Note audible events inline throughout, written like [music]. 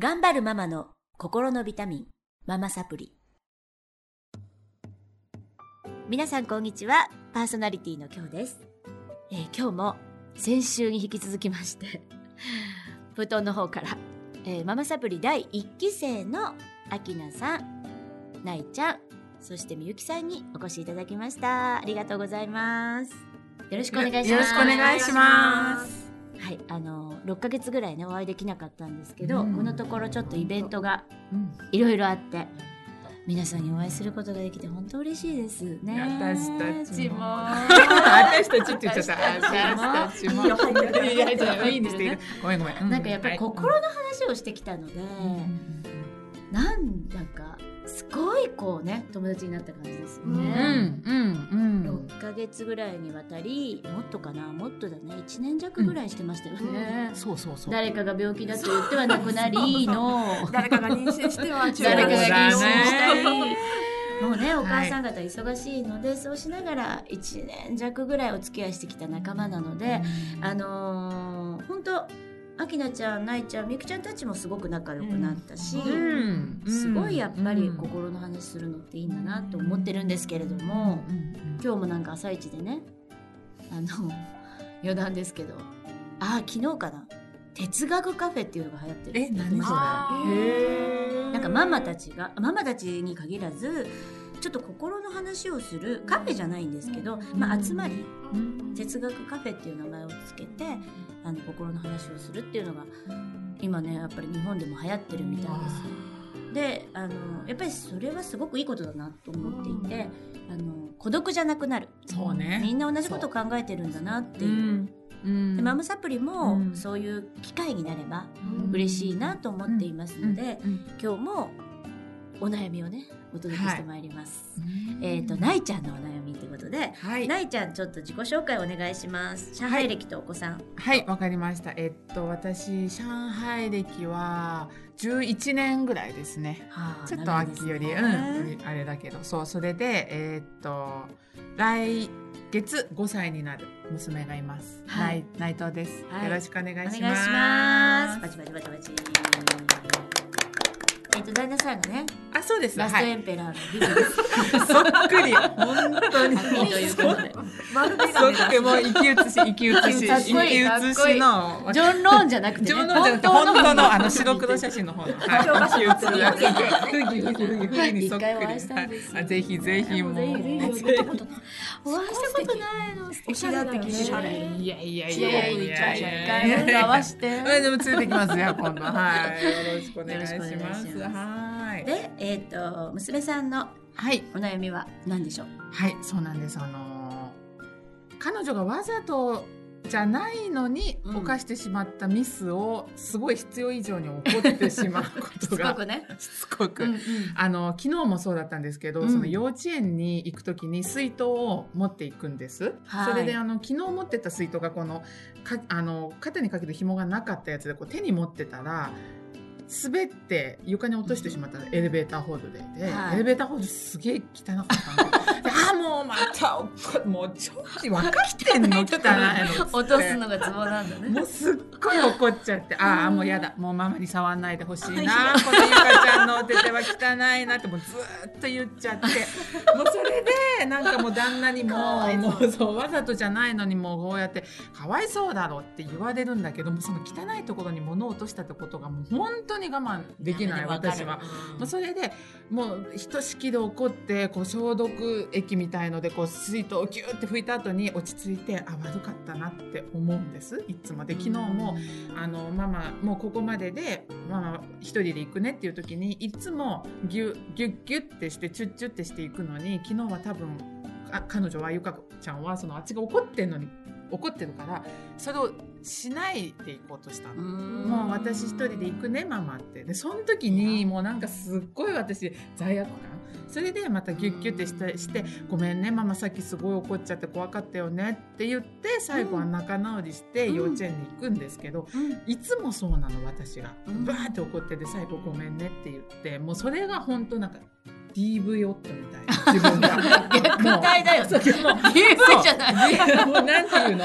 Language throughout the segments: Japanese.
頑張るママの心のビタミン、ママサプリ。皆さんこんにちは。パーソナリティの今日です。えー今日も先週に引き続きまして、[laughs] 布団の方から、えーママサプリ第1期生のアキナさん、ナイちゃん、そしてみゆきさんにお越しいただきました。ありがとうございます。よろしくお願いします。よろしくお願いします。はい、あの6ヶ月ぐらいねお会いできなかったんですけど、うんこのところちょっとイベントがうんいろいろあって皆さんにお会いすることができて本当嬉しいですね。私たちもも私たちって言っちゃった。私たちも。いいよ入ってるいやいやんです入ってるねよ。ごめんごめん。なんかやっぱり心の話をしてきたので、うんなんだかすごいこうね友達になった感じですようんね。うんうん。6ヶ月ぐらいにわたりもっとかなもっとだね1年弱ぐらいしてましたよね。そうそうそう。誰かが病気だと言ってはなくなりの誰かが妊娠しては中誰かが妊娠したり、もうねお母さん方忙しいので、そうしながら1年弱ぐらいお付き合いしてきた仲間なので、あのー、本当あきなちゃんないちゃんみゆきちゃんたちもすごく仲良くなったし、うん。すごいやっぱりうん心の話するのっていいんだなと思ってるんですけれども、今日もなんか朝一でねあの [laughs] 余談ですけどあ昨日かな。哲学カフェっていうのが流行ってるえ何そあれ？なんかママたちがママたちに限らずちょっと心の話をするカフェじゃないんですけど、まあ、集まり。うん。哲学カフェっていう名前をつけてあの心の話をするっていうのが今ねやっぱり日本でも流行ってるみたいです。であのやっぱりそれはすごくいいことだなと思っていてあの孤独じゃなくなる。そうね。みんな同じことを考えてるんだなっていう。でマムサプリもうん。そういう機会になればうん。嬉しいなと思っていますので、うん。今日もお悩みをねお届けしてまいります。うんえっ、とないちゃんのお悩みということで、はい。ないちゃんちょっと自己紹介お願いします。上海歴とお子さん。はい、わかりました。えっと、私、上海歴は11年ぐらいですね。はあちょっと秋より、ねうん、あれだけど、そう、それで、えーっと、来月5歳になる娘がいます。ははいい、内藤です、はいよろしくお願いします。お願いします。バチバチバチバチ。えっ、と旦那さんがね、あ、そうです。ラスはい。トエンペラーのです。そっくり、本当に。ハッピーということで。丸眼鏡そっくり、もう生き写し、生き写し、生き写しの。ジョン・ローンじゃなくて、ね、ジョンのじゃなくて、本当のあの白黒写真の方の。はい。教科書に載ってるやつふぎふぎふぎふぎにそっくり。一回お会いしたんですよはいあぜひぜひもう。ぜひぜひ会ったことない。お会いしたことないの。おしゃれだよねおしゃれいやいやいいややいいやいやいややいや一回合わせて。えでもついてきますよ今度はいよろしくお願いしますよろしくお願いしますはいで、えっ、と娘さんのはい。お悩みは何でしょう？はいそうなんです。あの彼女がわざとじゃないのにうん。犯してしまったミスをすごい必要以上に起こってしまうこと [laughs] しつこがくね。しつこく、うんうん。あの昨日もそうだったんですけど、うん。その幼稚園に行く時に水筒を持っていくんです。はい。それであの昨日持ってた水筒がこのかあの肩にかけて紐がなかったやつでこう手に持ってたら滑って床に落としてしまったのエレベーターホールでで、はい。エレベーターホールすげえ汚かったの。[laughs] でああもうまた怒もうちょっと分かってんの汚いの [laughs] 落とすのがツボなんだね。もうすっごい怒っちゃって、ああ、もうやだ。もうママに触んないでほしいな。このゆかちゃんのお手手は汚いなって、もうずーっと言っちゃって。もうそれで、なんかもう旦那にも、もうそう、わざとじゃないのにもうこうやって、かわいそうだろうって言われるんだけども、その汚いところに物を落としたってことがもう本当に我慢できない、私は。もうそれでもうひとしきり怒ってこう消毒液みたいのでこう水筒をギューって拭いた後に落ち着いてあ悪かったなって思うんですいつもで昨日もあのママもうここまででママ一人で行くねっていう時にいつもギュギュッギュッてしてチュッチュッてしていくのに昨日は多分あ彼女はゆかちゃんはそのあっちが怒ってんのに怒ってるからそれをしないで行こうとしたの。もう私一人で行くねママって。でその時にもうなんかすっごい私罪悪感。それでまたギュッギュッてしてして「ごめんねママさっきすごい怒っちゃって怖かったよね」って言って最後は仲直りしてうん。幼稚園に行くんですけど、いつもそうなの私が。うん。バーって怒ってで最後「ごめんね」って言ってもうそれが本当なんか DV 夫みたいな。[laughs] 自分が。虐待だよそうもう。DV じゃない。[laughs] もうなんていうの。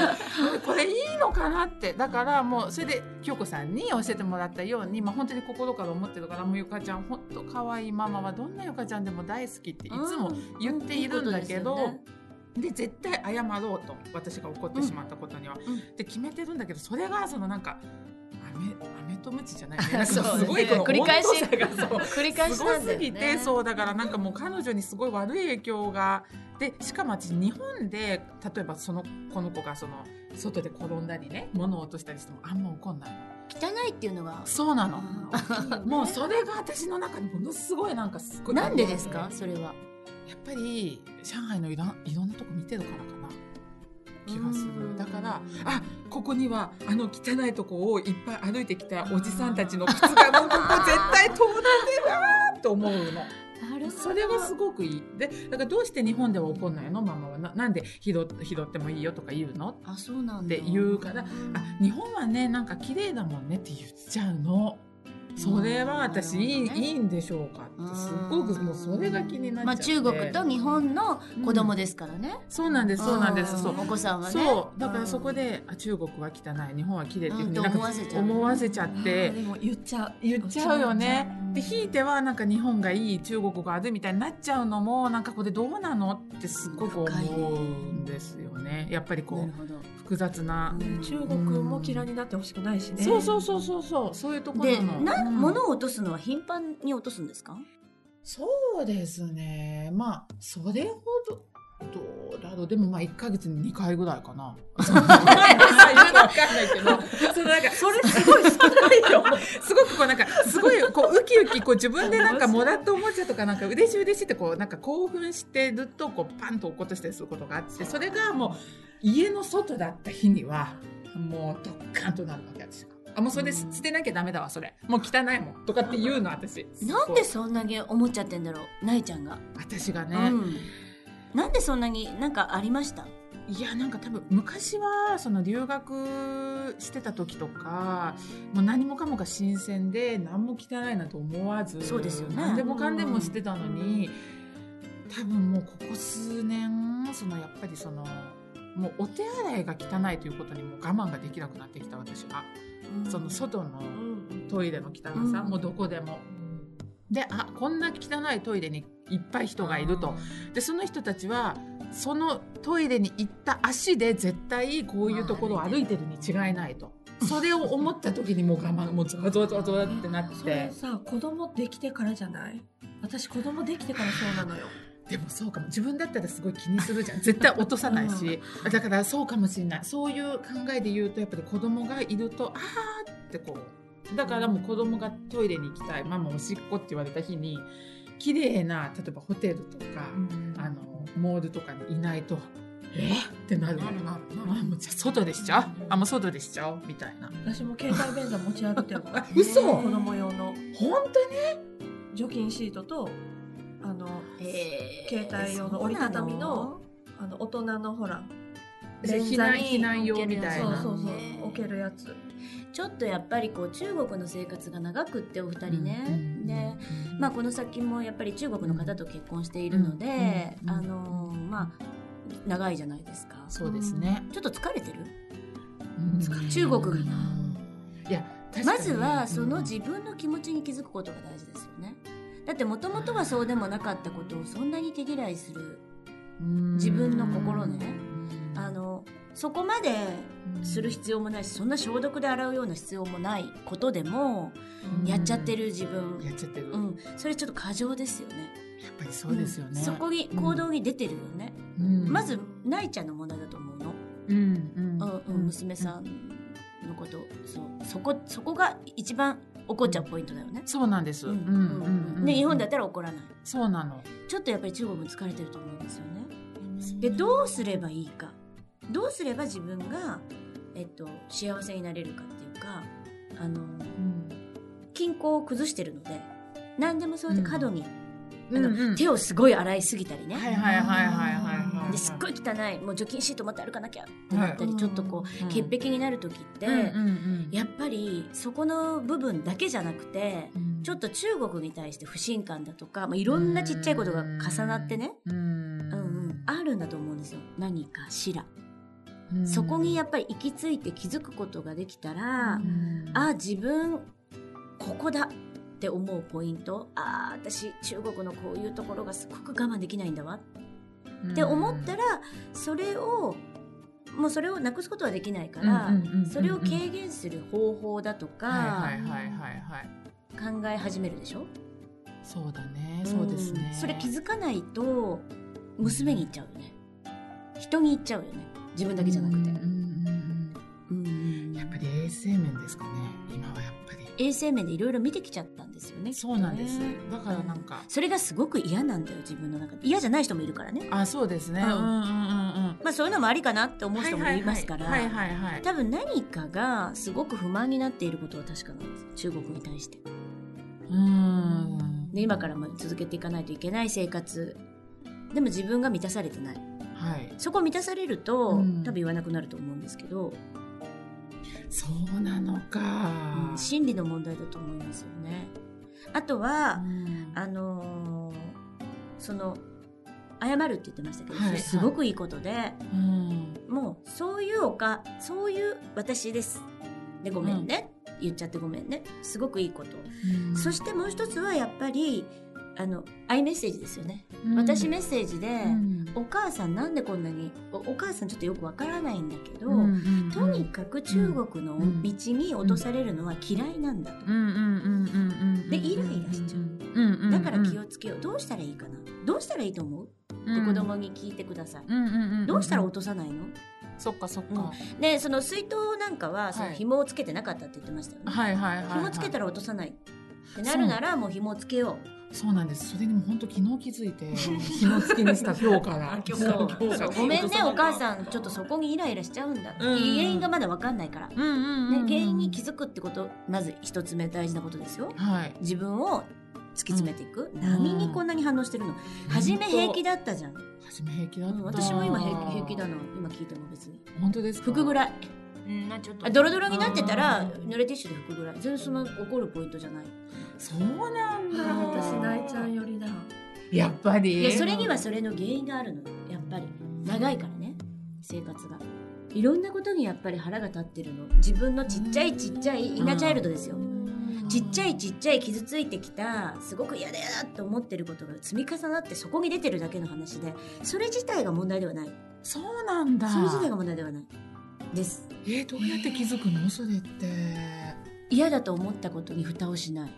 これいいのかなって。だからもうそれで京子さんに教えてもらったように、まあ、本当に心から思ってるからもうゆかちゃん本当可愛いママはどんなゆかちゃんでも大好きっていつも言っているんだけど、うんで絶対謝ろうと私が怒ってしまったことには、うん。で決めてるんだけどそれがそのなんか飴飴とムチじゃないね。[laughs] なすごいこの繰り返し。[laughs] 繰り返しなんだよね。ぎてそうだからなんかもう彼女にすごい悪い影響が。でしかも私日本で例えばそのこの子がその外で転んだりね物を落としたりしてもあんま怒んないの。汚いっていうのが。そうなの、うんもうそれが私の中にものすごいなんかすごい。なんでですか？それは。やっぱり上海のいろんいろんなとこ見てるからかな。気がすうん。るだからあここにはあの汚いとこをいっぱい歩いてきたおじさんたちの靴がもうここ絶対通ってるわーと思うの。それはすごくいい。で、だからどうして日本では怒んないの？ママはな。なんで拾っ拾ってもいいよとか言うの？あそうなんだって言うから、あ、日本はね、なんか綺麗だもんねって言っちゃうの。それは私いい,、ね。いいんでしょうかってすごくもうそれが気になっちゃって、まあ中国と日本の子供ですからね、そうなんですそうなんです。そう。お子さんはね。そう。だからそこで、あ中国は汚い。日本は綺麗っていうふうに思わせちゃう。思わせちゃって、でも言っちゃう。言っちゃうよね。で、ひいてはなんか日本がいい、中国が悪いみたいになっちゃうのも、なんかこれどうなのってすごく思うんですよね。やっぱりこう、なるほど複雑な。うん中国も嫌いになってほしくないしねそうそうそうそうそう、そういうところでなの。な、うん物を落とすのは頻繁に落とすんですか？そうですね。まあ、それほど、どうだろう。でもまあ、1ヶ月に2回ぐらいかな。それすごい少ないよ [laughs] こうなんか、すごいこうウキウキこう自分でなんかもらったおもちゃとかなんか嬉しい嬉しいってこうなんか興奮してるとこうパンと落っことしたりすることがあって、それがもう家の外だった日にはもうドッカンとなるわけ私が。あ、もうそれで捨てなきゃダメだわ、それ。もう汚いもん。とかって言うの、私。なんでそんなに思っちゃってんだろうないちゃんが、私がね、うん、なんでそんなになんかありました？いやなんか多分昔はその留学してた時とかもう何もかもが新鮮で何も汚いなと思わずそうですよね。何でもかんでもしてたのに多分もうここ数年そのやっぱりそのもうお手洗いが汚いということにもう我慢ができなくなってきた私がその外のトイレの汚さ、うんもうどこでも。であこんな汚いトイレにいっぱい人がいると。でその人たちはそのトイレに行った足で絶対こういうところを歩いてるに違いないと。それを思った時にもう我慢もうゾワゾワゾワゾワってなっそれてさ子供できてからじゃない私子供できてからそうなのよでもそうかも自分だったらすごい気にするじゃん絶対落とさないし、だからそうかもしれないそういう考えで言うとやっぱり子供がいるとあーってこうだからもう子供がトイレに行きたいママおしっこって言われた日に綺麗な例えばホテルとか、あのモールとかにいないとえ？ってなるのなるなるあもうじゃあ外でしちゃう？あもう外でしちゃおう？みたいな。私も携帯便座持ち歩いてるもんあ嘘！子供用の。本除菌シートとあのえ携帯用の折りたたみのあの大人のほら当に避難避難用みたいな。そうそうそうね置けるやつちょっとやっぱりこう中国の生活が長くってお二人ね、うんで、まあ、この先もやっぱり中国の方と結婚しているので、うんあのーまあ長いじゃないですか。そうですね、ちょっと疲れてる？うん。中国が。ないや確かに。まずはその自分の気持ちに気づくことが大事ですよね。だってもともとはそうでもなかったことをそんなに手嫌いする。自分の心ねあのそこまでする必要もないしそんな消毒で洗うような必要もないことでもやっちゃってる自分、やっちゃってる、やっうん、それちょっと過剰ですよね。ぱりそうですよね、ん。そこに行動に出てるよね、うん。まずないちゃんの問題だと思うの、うんうん。娘さんのこと。そう。そこそこが一番怒っちゃうポイントだよね、そうなんです、ううんんうん。うん。で日本だったら怒らない。そうなの。ちょっとやっぱり中国に疲れてると思うんですよね。でどうすればいいかどうすれば自分が、えっと、幸せになれるかっていうかあのうん均衡を崩してるので何でもそうやって過度に、あのうん。うん手をすごい洗いすぎたりね、はいはいはいはいはいすっごい汚いもう除菌シートまた歩かなきゃってなったり、はい。ちょっとこう、うん潔癖になる時って、うんうんうん。やっぱりそこの部分だけじゃなくてうん。ちょっと中国に対して不信感だとか、まあ、いろんなちっちゃいことが重なってね、うん。うん。うん、あるんだと思うんですよ。何かしら、うんそこにやっぱり行き着いて気づくことができたら、うん。あ自分ここだって思うポイント。あー私中国のこういうところがすごく我慢できないんだわ。って思ったらそれをもうそれをなくすことはできないから、それを軽減する方法だとか、考え始めるでしょ？そうだねそうですね。んそれ気づかないと娘に言っちゃうよね。人に言っちゃうよね自分だけじゃなくて、やっぱり衛生面ですかね今はやっぱり。衛生面でいろいろ見てきちゃったんですよねそうなんです。だからなんか。それがすごく嫌なんだよ自分の中で。嫌じゃない人もいるからね。あそうですね。ううんんうん。うんうんまあそういうのもありかなって思う人もいますから、はいはいはいはい多分何かがすごく不満になっていることは確かなんです中国に対して。うん。で今からも続けていかないといけない生活。でも自分が満たされてないはい。そこを満たされると、うん。多分言わなくなると思うんですけど、そうなのか。うん心理の問題だと思いますよね。あとは、うん。あのーその謝るって言ってましたけど、はいそれすごくいいことで、うん。もうそういうおかそういう私です。でごめんね、言っちゃってごめんね。すごくいいこと、うん。そしてもう一つはやっぱりあのアイメッセージですよね、うん。私メッセージで、うんお母さんなんでこんなにおお母さんちょっとよくわからないんだけど、うんうんとにかく中国の道に落とされるのは嫌いなんだと、うんうんうんうんうんでイライラしちゃう。うんうんうんだから気をつけようどうしたらいいかなどうしたらいいと思う？って子供に聞いてください、うんうんうんんどうしたら落とさないのそっかそっかでその水筒なんかはそのはい紐をつけてなかったって言ってましたよね、紐つけたら落とさない。ってなるならもう紐をつけよそうなんです。それにも本当昨日気づいて [laughs] 紐付きにした今日からごめんねお母さんちょっとそこにイライラしちゃうんだうん。原因がまだ分かんないから、うんうんうんね、うん。原因に気づくってことまず一つ目大事なことですよ。はい。自分を突き詰めていく、ん。何にこんなに反応してるの。初め平気だったじゃん、初め平気だった。うん私も今平気平気だな。今聞いても別に。本当ですか？服ぐらいうんなちょっとあドロドロになってたらうん濡れティッシュで拭くぐらい。全然そんな怒るポイントじゃない。そうなんだ。私泣いちゃうよりだ。やっぱり。いやそれにはそれの原因があるの。やっぱり。長いからね。生活が。いろんなことにやっぱり腹が立ってるの。自分のちっちゃいちっちゃいインナーチャイルドですよ、ちっちゃいちっちゃい傷ついてきたすごく嫌だ嫌だって思ってることが積み重なってそこに出てるだけの話でそれ自体が問題ではない。そうなんだ。それ自体が問題ではないです。えーどうやって気づくの？それって。嫌だと思ったことに蓋をしない。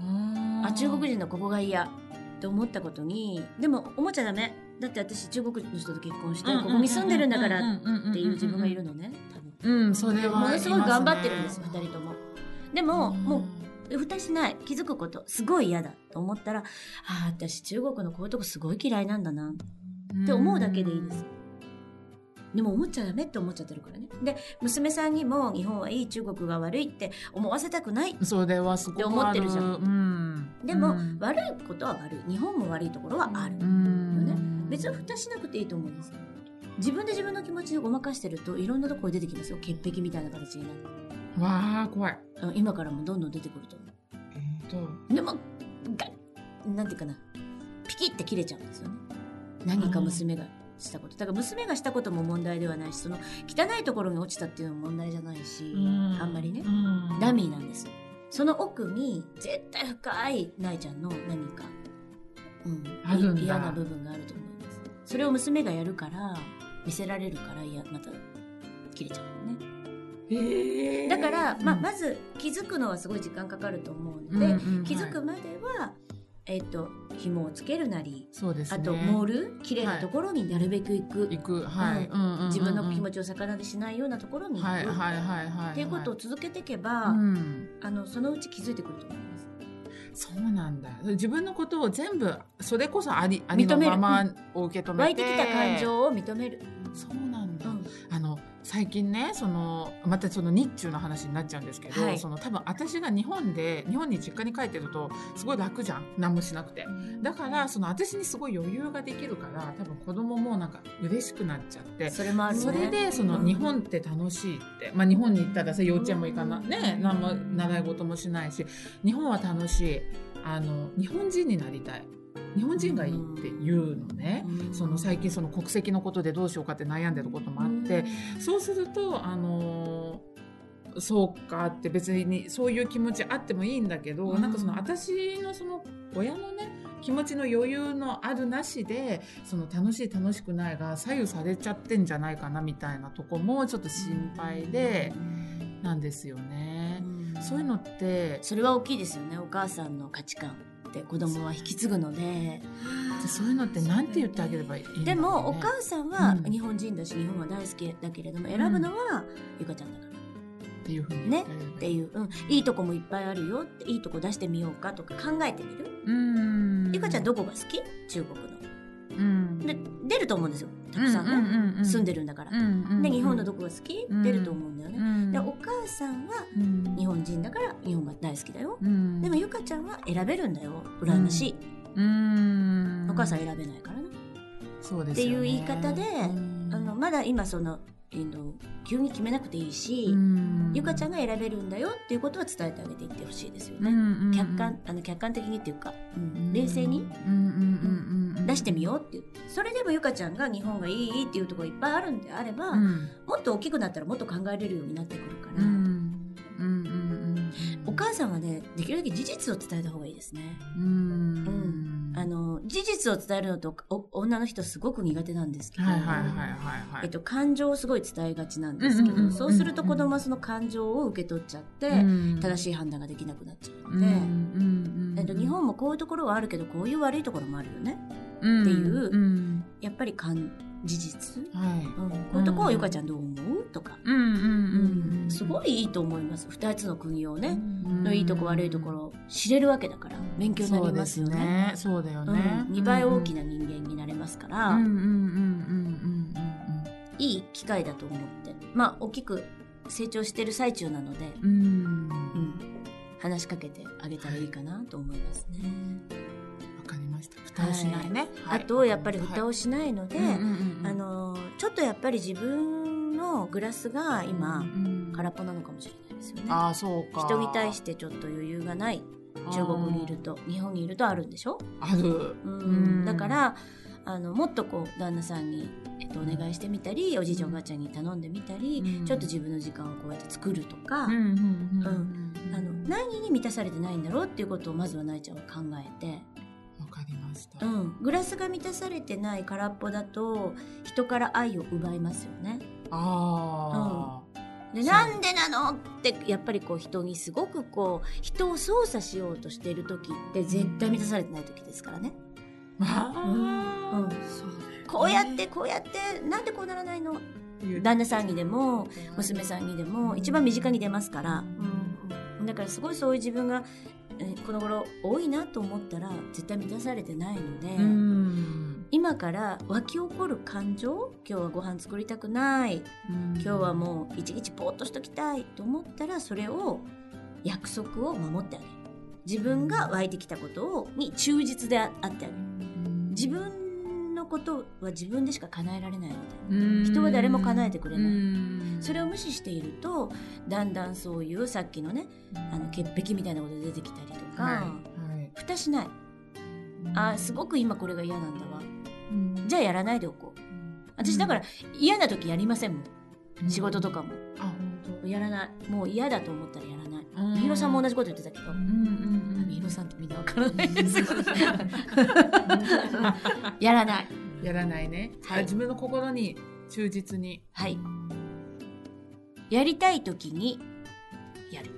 ああ中国人のここが嫌。って思ったことにでも思っちゃダメ。だって私中国の人と結婚してここに住んでるんだからっていう自分がいるのね多分うんそれはものすごい頑張ってるんですよ2人ともでももう蓋しない気づくことすごい嫌だと思ったらああ私中国のこういうとこすごい嫌いなんだなって思うだけでいいですでも思っちゃダメって思っちゃってるからね。で娘さんにも日本はいい中国が悪いって思わせたくない。って思ってるじゃん。あうん。でも、うん。悪いことは悪い。日本も悪いところはある、うん。別に蓋しなくていいと思うんですよ。自分で自分の気持ちをごまかしてるといろんなところ出てきますよ。潔癖みたいな形になって。わあ怖い。あ今からもどんどん出てくると。思本うでもがなんていうかな。ピキって切れちゃうんですよね。何か娘がしたこと。だから娘がしたことも問題ではないしその汚いところに落ちたっていうのも問題じゃないし、当あんまりね。うん。ダミーなんですその奥に絶対深いないちゃんの何か、うん、あるんだ。嫌な部分があると思います。それを娘がやるから見せられるからいやまた切れちゃうのね。だから、まあ、うんまず気づくのはすごい時間かかると思うので、うんうん。気づくまでは、えっと紐をつけるなりそうですね。あとモール綺麗なところになるべく行く、行く。はい、自分の気持ちを逆なでしないようなところに行く、はいはいはいはいっていうことを続けていけば、うん。あのそのうち気づいてくると思います。そうなんだ自分のことを全部それこそありありのままを受け止めて。湧いてきた感情を認める。そうなんだ、最近ねそのまたその日中の話になっちゃうんですけど、はい。その多分私が日本で日本に実家に帰ってるとすごい楽じゃん。何もしなくて。だからその私にすごい余裕ができるから多分子供もなんか嬉しくなっちゃって。それもあるね。それでそのうん。日本って楽しいって、まあ、日本に行ったらさ幼稚園も行かなね何も習い事もしないし。日本は楽しい。あの日本人になりたい日本人がいいって言うのね、うんその最近その国籍のことでどうしようかって悩んでることもあって、そうするとあのーそうかって別にそういう気持ちあってもいいんだけど、うん。なんかその私のその親のね気持ちの余裕のあるなしでその楽しい楽しくないが左右されちゃってんじゃないかなみたいなとこもちょっと心配でなんですよね。そういうのってそれは大きいですよね。お母さんの価値観って子供は引き継ぐので。そういうのってなんて言ってあげればいいねでもお母さんはうん。日本人だし日本は大好きだけれども選ぶのはゆかちゃんだから。っていうふうにね？言っていう、うん、いいとこもいっぱいあるよっていいとこ出してみようかとか考えてみる？うん。ゆかちゃんどこが好き？中国のうん。で出ると思うんですよ。たくさんね、住んでるるんだから、でで日本のどこが好き、うん出ると思うんだよね、ででお母さんは日日本人だから日本が大好きだよ、うん。でもゆかちゃんは選べるんだよ。羨ましい、うん。お母さん選べないからね、そうですよね。っていう言い方でうん。あのまだ今その、えーと急に決めなくていいし、うん。ゆかちゃんが選べるんだよっていうことは伝えてあげていってほしいですよね、うん客観あの客観的にっていうか、うんうん。冷静に。うんうんうんうん出してみようっていう。それでもゆかちゃんが日本がいいっていうところいっぱいあるんであれば、うん。もっと大きくなったらもっと考えれるようになってくるから、うんうんうんうんお母さんはねできるだけ事実を伝えた方がいいですね。うんあの事実を伝えるのとお女の人すごく苦手なんですけど、えっと、感情をすごい伝えがちなんですけど、そうすると子供はその感情を受け取っちゃって、うん。正しい判断ができなくなっちゃううんので、うんえっと、日本もこういうところはあるけどこういう悪いところもあるよねうんっていううんやっぱりかん事実、はい。うん、こういうところをゆかちゃんどう思う？とか、うんうんうんうんすごいいいと思います。2つの国をね、のいいとこ悪いところ。を知れるわけだから。勉強になりますよね。そうだようん。ね。2倍大きな。な人間になれますから、うんうんうんうんうん。いい機会だと思って。まあ大きく成長してる最中なので。うん。うん、話しかけてあげたらいいかなと思いますね。わかりました。蓋をしないね。はい。あとやっぱり蓋をしないので、あのちょっとやっぱり自分のグラスが今、うん空っぽなのかもしれないですよね。ああそうか。人に対してちょっと余裕がない中国にいると日本にいるとあるんでしょ、ある。うん。うん。だからあのもっとこう旦那さんに、えっと、お願いしてみたりおじいちゃんおばあちゃんに頼んでみたり、うん。ちょっと自分の時間をこうやって作るとか、何に満たされてないんだろうっていうことをまずはなえちゃんは考えて、わかりました。うん、グラスが満たされてない空っぽだと人から愛を奪いますよね。あでそう。なんでなのってやっぱりこう人にすごくこう人を操作しようとしている時って絶対満たされてない時ですからね。あ。あうん、そうだよね。こうやってこうやってなんでこうならないの？あ。旦那さんにでも娘さんにでも一番身近に出ますから、だからすごいそういう自分が、えーこの頃多いなと思ったら絶対満たされてないので、うん。今から湧き起こる感情今日はご飯作りたくない今日はもう一日ぼーっとしときたいと思ったらそれを約束を守ってあげる。自分が湧いてきたことをに忠実であってあげる。自分のことは自分でしか叶えられないので人は誰も叶えてくれない。いそれを無視しているとだんだんそういうさっきのねあの潔癖みたいなこと出てきたりとか、はい。はい。蓋しない。あーすごく今これが嫌なんだわ。うん。じゃあやらないでおこう。私だから嫌な時やりませんもん。仕事とかも。やらない。もう嫌だと思ったらやらない。当みひろさんも同じこと言ってたけど。うんうんうんみひろさんってみんなわからないです。[laughs] やらない。やらないね、はい。あ自分の心に忠実に。はい。やりたい時にやる。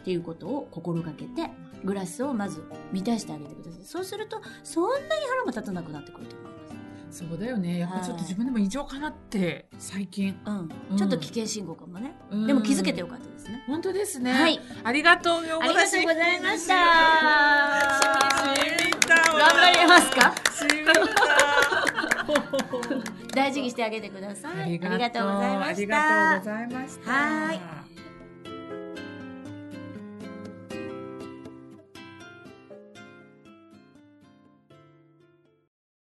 っていうことを心がけてグラスをまず満たしてあげてください。そうするとそんなに腹も立たなくなってくると思いますそうだよね。やっぱちょっと自分でも異常かなって最近、うん、うん。ちょっと危険信号かもね、うん。でも気づけてよかったですね、本当ですね。はい。ありがとうよありがとうございました。頑張れますか？[laughs] 大事にしてあげてください。ありがとうございました。ありがとうございました。はい